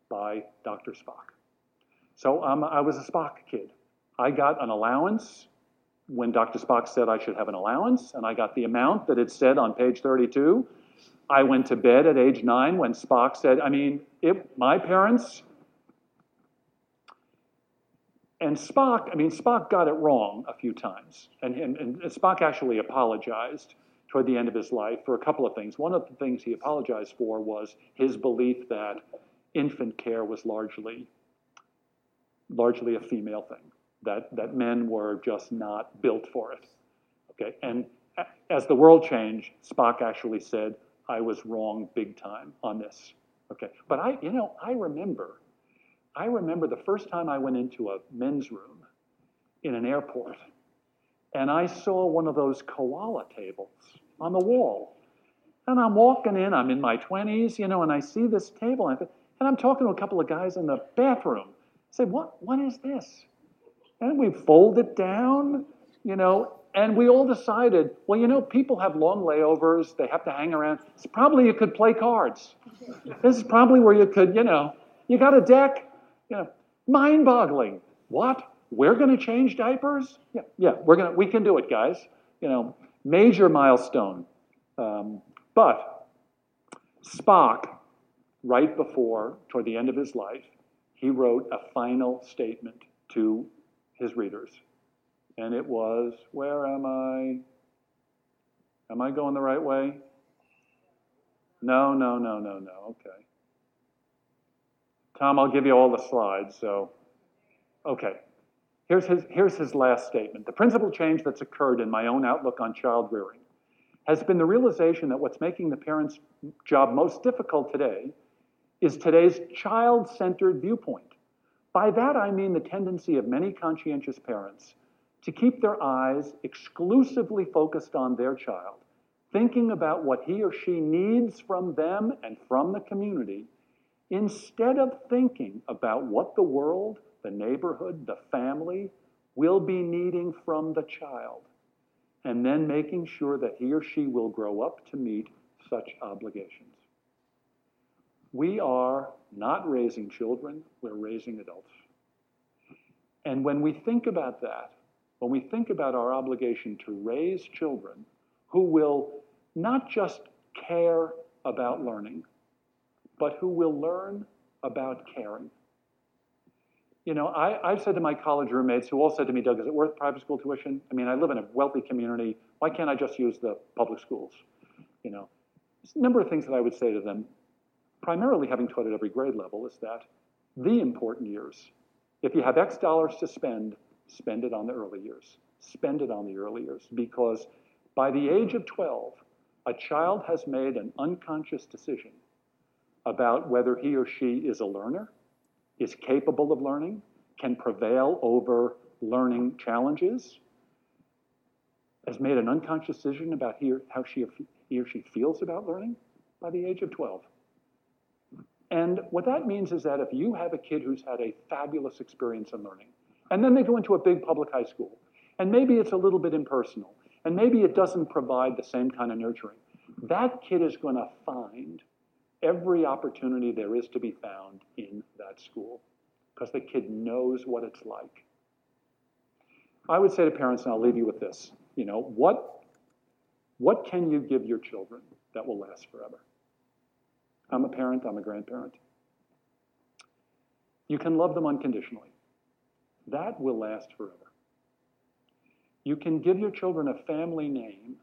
Speaker 1: by Dr. Spock. So um, I was a Spock kid. I got an allowance when Dr. Spock said I should have an allowance, and I got the amount that it said on page 32. I went to bed at age nine when Spock said, I mean, it, my parents, and Spock, I mean, Spock got it wrong a few times. And, and, and Spock actually apologized toward the end of his life for a couple of things. One of the things he apologized for was his belief that infant care was largely, largely a female thing that, that men were just not built for it. Okay, and as the world changed, Spock actually said, I was wrong big time on this. Okay, but I, you know, I remember, I remember the first time I went into a men's room in an airport and I saw one of those koala tables on the wall. And I'm walking in, I'm in my 20s, you know, and I see this table and I'm talking to a couple of guys in the bathroom. I say, what, what is this? And we fold it down, you know, and we all decided, well, you know, people have long layovers, they have to hang around. It's probably you could play cards. This is probably where you could, you know, you got a deck, you know, mind boggling. What? We're going to change diapers? Yeah, yeah, we're going to, we can do it, guys. You know, major milestone. Um, but Spock, right before, toward the end of his life, he wrote a final statement to his readers. And it was, Where am I? Am I going the right way? No, no, no, no, no. Okay. Tom, I'll give you all the slides, so. Okay. Here's his, here's his last statement. The principal change that's occurred in my own outlook on child rearing has been the realization that what's making the parent's job most difficult today is today's child centered viewpoint. By that, I mean the tendency of many conscientious parents to keep their eyes exclusively focused on their child, thinking about what he or she needs from them and from the community, instead of thinking about what the world, the neighborhood, the family will be needing from the child, and then making sure that he or she will grow up to meet such obligations. We are not raising children, we're raising adults. And when we think about that, when we think about our obligation to raise children who will not just care about learning, but who will learn about caring. You know, I, have said to my college roommates who all said to me, Doug, is it worth private school tuition? I mean, I live in a wealthy community. Why can't I just use the public schools? You know, there's a number of things that I would say to them primarily having taught at every grade level, is that the important years, if you have X dollars to spend, spend it on the early years. Spend it on the early years because by the age of 12, a child has made an unconscious decision about whether he or she is a learner, is capable of learning, can prevail over learning challenges, has made an unconscious decision about he or, how she, he or she feels about learning by the age of 12. And what that means is that if you have a kid who's had a fabulous experience in learning, and then they go into a big public high school, and maybe it's a little bit impersonal, and maybe it doesn't provide the same kind of nurturing, that kid is going to find every opportunity there is to be found in that school because the kid knows what it's like. I would say to parents, and I'll leave you with this, you know, what, what can you give your children that will last forever? I'm a parent, I'm a grandparent. You can love them unconditionally. That will last forever. You can give your children a family name,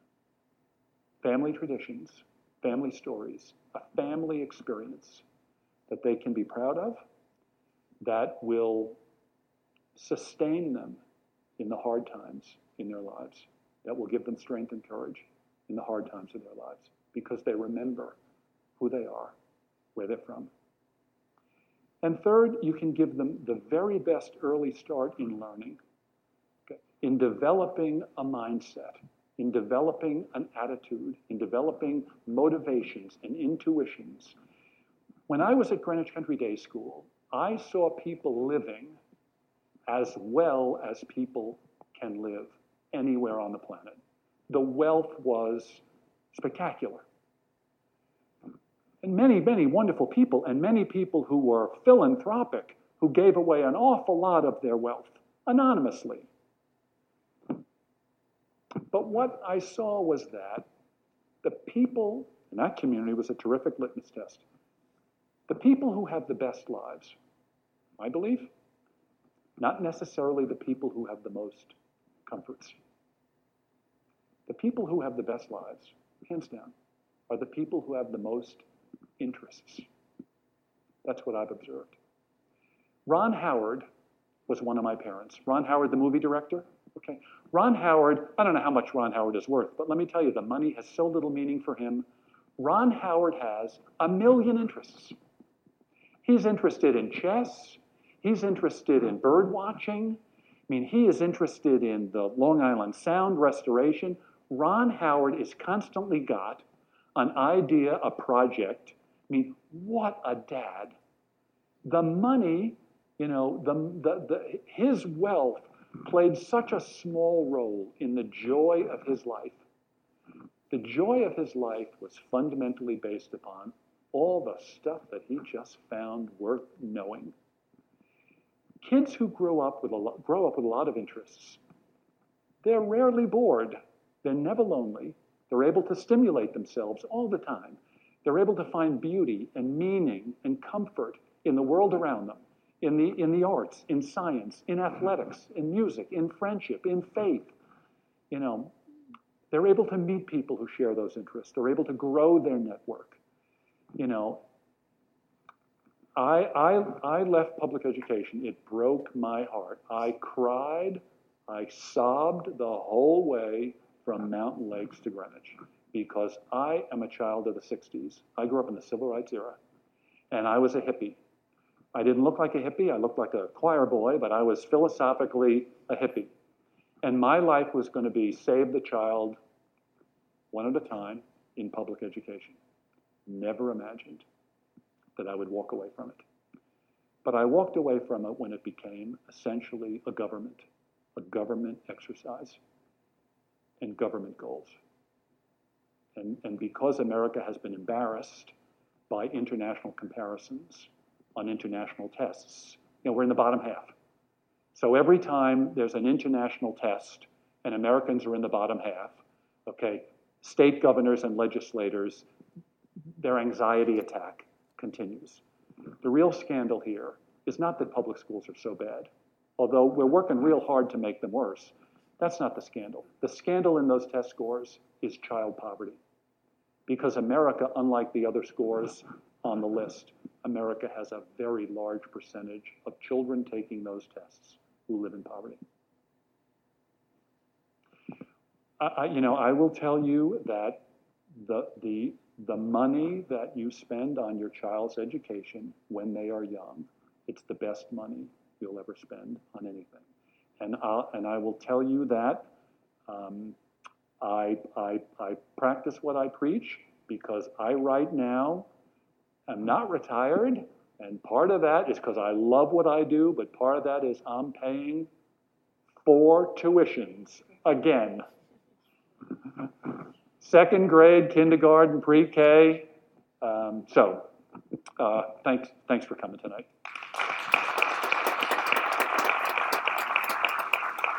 Speaker 1: family traditions, family stories, a family experience that they can be proud of, that will sustain them in the hard times in their lives, that will give them strength and courage. in the hard times of their lives because they remember who they are, where they're from. And third, you can give them the very best early start in learning, okay, in developing a mindset, in developing an attitude, in developing motivations and intuitions. When I was at Greenwich Country Day School, I saw people living as well as people can live anywhere on the planet. The wealth was spectacular. And many, many wonderful people, and many people who were philanthropic, who gave away an awful lot of their wealth anonymously. But what I saw was that the people in that community was a terrific litmus test. The people who have the best lives, I believe, not necessarily the people who have the most comforts. The people who have the best lives, hands down, are the people who have the most interests. That's what I've observed. Ron Howard was one of my parents. Ron Howard, the movie director. Okay. Ron Howard, I don't know how much Ron Howard is worth, but let me tell you, the money has so little meaning for him. Ron Howard has a million interests. He's interested in chess. He's interested in bird watching. I mean, he is interested in the Long Island Sound restoration. Ron Howard is constantly got an idea, a project. I mean, what a dad. The money, you know, the, the, the, his wealth played such a small role in the joy of his life. The joy of his life was fundamentally based upon all the stuff that he just found worth knowing. Kids who grow up with a grow up with a lot of interests, they're rarely bored. They're never lonely. They're able to stimulate themselves all the time. They're able to find beauty and meaning and comfort in the world around them, in the, in the arts, in science, in athletics, in music, in friendship, in faith. You know, they're able to meet people who share those interests. They're able to grow their network. You know, I, I, I left public education. It broke my heart. I cried. I sobbed the whole way from Mountain Lakes to Greenwich because I am a child of the 60s. I grew up in the civil rights era, and I was a hippie. I didn't look like a hippie, I looked like a choir boy, but I was philosophically a hippie. And my life was going to be save the child one at a time in public education. Never imagined that I would walk away from it. But I walked away from it when it became essentially a government, a government exercise and government goals. And, and because America has been embarrassed by international comparisons on international tests, you know, we're in the bottom half. So every time there's an international test and Americans are in the bottom half, okay, state governors and legislators, their anxiety attack continues. The real scandal here is not that public schools are so bad, although we're working real hard to make them worse. That's not the scandal. The scandal in those test scores is child poverty. Because America, unlike the other scores on the list, America has a very large percentage of children taking those tests who live in poverty. I, you know, I will tell you that the, the, the money that you spend on your child's education when they are young, it's the best money you'll ever spend on anything. And, I'll, and I will tell you that um, I, I, I practice what I preach because I, right now, am not retired. And part of that is because I love what I do, but part of that is I'm paying four tuitions again. Second grade, kindergarten, pre K. Um, so, uh, thanks, thanks for coming tonight.